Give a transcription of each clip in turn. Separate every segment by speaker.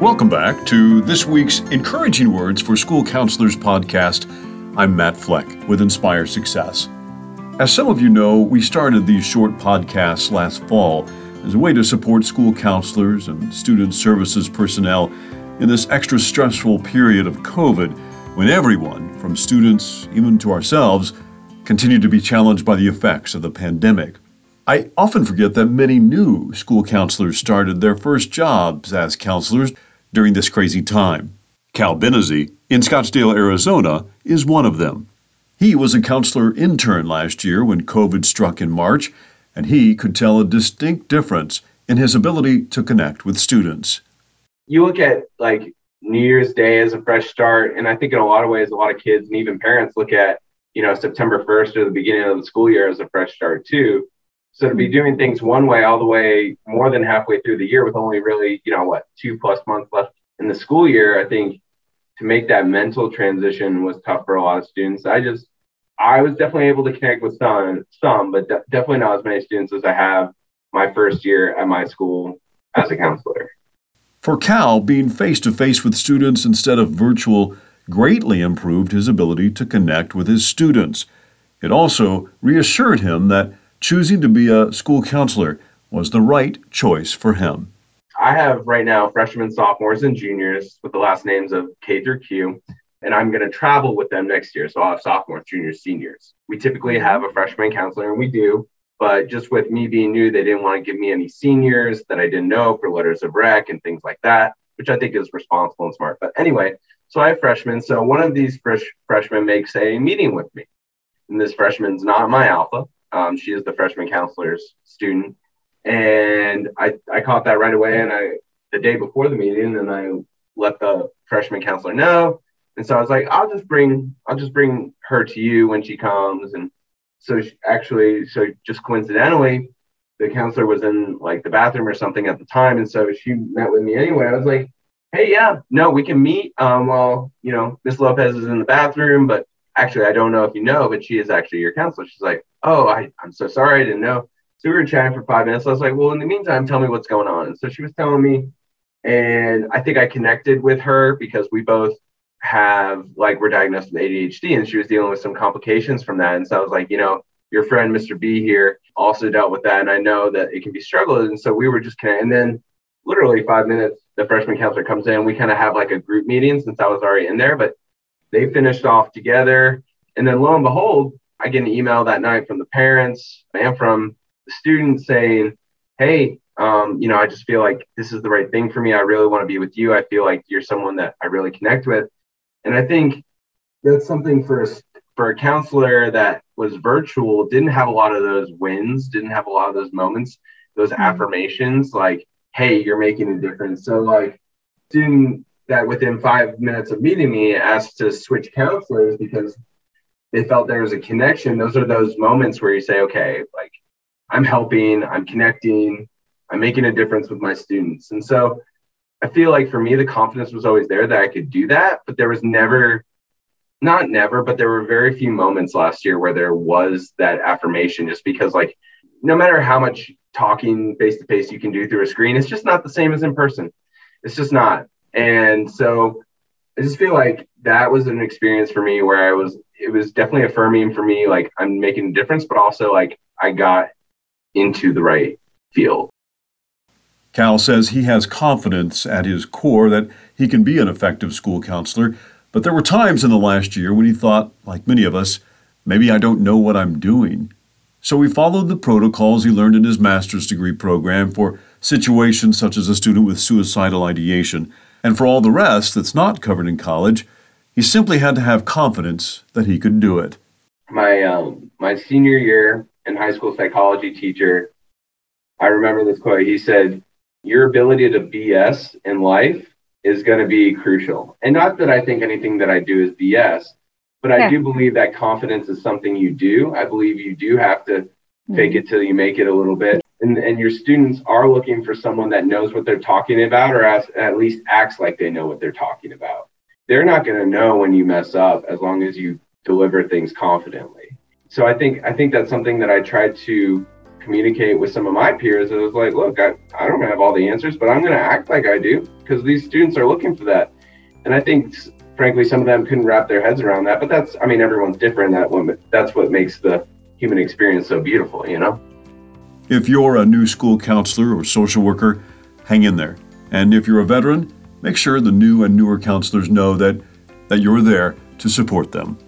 Speaker 1: Welcome back to this week's Encouraging Words for School Counselors podcast. I'm Matt Fleck with Inspire Success. As some of you know, we started these short podcasts last fall as a way to support school counselors and student services personnel in this extra stressful period of COVID when everyone, from students even to ourselves, continue to be challenged by the effects of the pandemic. I often forget that many new school counselors started their first jobs as counselors during this crazy time. Cal Benazzi in Scottsdale, Arizona, is one of them. He was a counselor intern last year when COVID struck in March, and he could tell a distinct difference in his ability to connect with students.
Speaker 2: You look at like New Year's Day as a fresh start, and I think in a lot of ways, a lot of kids and even parents look at you know September 1st or the beginning of the school year as a fresh start too. So to be doing things one way all the way more than halfway through the year with only really, you know, what, two plus months left in the school year, I think to make that mental transition was tough for a lot of students. I just, I was definitely able to connect with some, some, but de- definitely not as many students as I have my first year at my school as a counselor.
Speaker 1: For Cal, being face to face with students instead of virtual greatly improved his ability to connect with his students. It also reassured him that choosing to be a school counselor was the right choice for him.
Speaker 2: I have right now freshmen, sophomores, and juniors with the last names of K through Q, and I'm going to travel with them next year. So I'll have sophomores, juniors, seniors. We typically have a freshman counselor, and we do. But just with me being new, they didn't want to give me any seniors that I didn't know for letters of rec and things like that, which I think is responsible and smart. But anyway, so I have freshmen. So one of these fresh freshmen makes a meeting with me. And this freshman's not my alpha. Um, she is the freshman counselor's student, and I I caught that right away. And I the day before the meeting, and I let the freshman counselor know. And so I was like, I'll just bring I'll just bring her to you when she comes. And so she, actually, so just coincidentally, the counselor was in like the bathroom or something at the time, and so she met with me anyway. I was like, Hey, yeah, no, we can meet. Um, while you know Miss Lopez is in the bathroom, but actually, I don't know if you know, but she is actually your counselor. She's like, oh, I, I'm so sorry, I didn't know. So we were chatting for five minutes. I was like, well, in the meantime, tell me what's going on. And so she was telling me, and I think I connected with her because we both have like we're diagnosed with ADHD, and she was dealing with some complications from that. And so I was like, you know, your friend Mr. B here also dealt with that, and I know that it can be struggled. And so we were just connecting. And then literally five minutes, the freshman counselor comes in. We kind of have like a group meeting since I was already in there, but they finished off together. And then lo and behold, I get an email that night from the parents and from the students saying, Hey, um, you know, I just feel like this is the right thing for me. I really want to be with you. I feel like you're someone that I really connect with. And I think that's something for a, for a counselor that was virtual, didn't have a lot of those wins, didn't have a lot of those moments, those mm-hmm. affirmations like, Hey, you're making a difference. So like student that within five minutes of meeting me asked to switch counselors because they felt there was a connection. Those are those moments where you say, okay, like I'm helping, I'm connecting, I'm making a difference with my students. And so I feel like for me, the confidence was always there that I could do that, but there was never, not never, but there were very few moments last year where there was that affirmation just because, like, no matter how much talking face to face you can do through a screen, it's just not the same as in person. It's just not. And so I just feel like that was an experience for me where I was, it was definitely affirming for me, like I'm making a difference, but also like I got into the right field.
Speaker 1: Cal says he has confidence at his core that he can be an effective school counselor, but there were times in the last year when he thought, like many of us, maybe I don't know what I'm doing. So he followed the protocols he learned in his master's degree program for situations such as a student with suicidal ideation and for all the rest that's not covered in college, he simply had to have confidence that he could do it.
Speaker 2: My um, my senior year in high school psychology teacher, I remember this quote. He said, "Your ability to BS in life is going to be crucial." And not that I think anything that I do is BS, but yeah. I do believe that confidence is something you do. I believe you do have to mm-hmm. fake it till you make it a little bit and, and your students are looking for someone that knows what they're talking about or as, at least acts like they know what they're talking about. They're not going to know when you mess up as long as you deliver things confidently. So I think I think that's something that I tried to communicate with some of my peers. It was like, look, I, I don't have all the answers, but I'm going to act like I do because these students are looking for that. And I think, frankly, some of them couldn't wrap their heads around that. But that's, I mean, everyone's different. That one, that's what makes the human experience so beautiful, you know?
Speaker 1: If you're a new school counselor or social worker, hang in there. And if you're a veteran, make sure the new and newer counselors know that, that you're there to support them.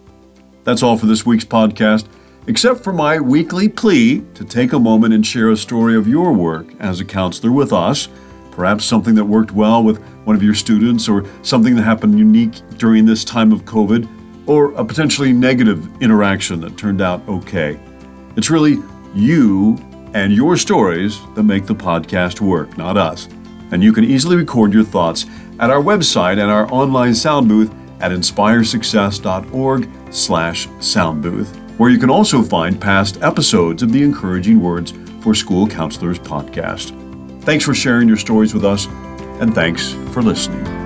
Speaker 1: That's all for this week's podcast, except for my weekly plea to take a moment and share a story of your work as a counselor with us. Perhaps something that worked well with one of your students, or something that happened unique during this time of COVID, or a potentially negative interaction that turned out okay. It's really you and your stories that make the podcast work, not us. And you can easily record your thoughts at our website and our online sound booth at inspiresuccess.org slash soundbooth, where you can also find past episodes of the Encouraging Words for School Counselors podcast. Thanks for sharing your stories with us, and thanks for listening.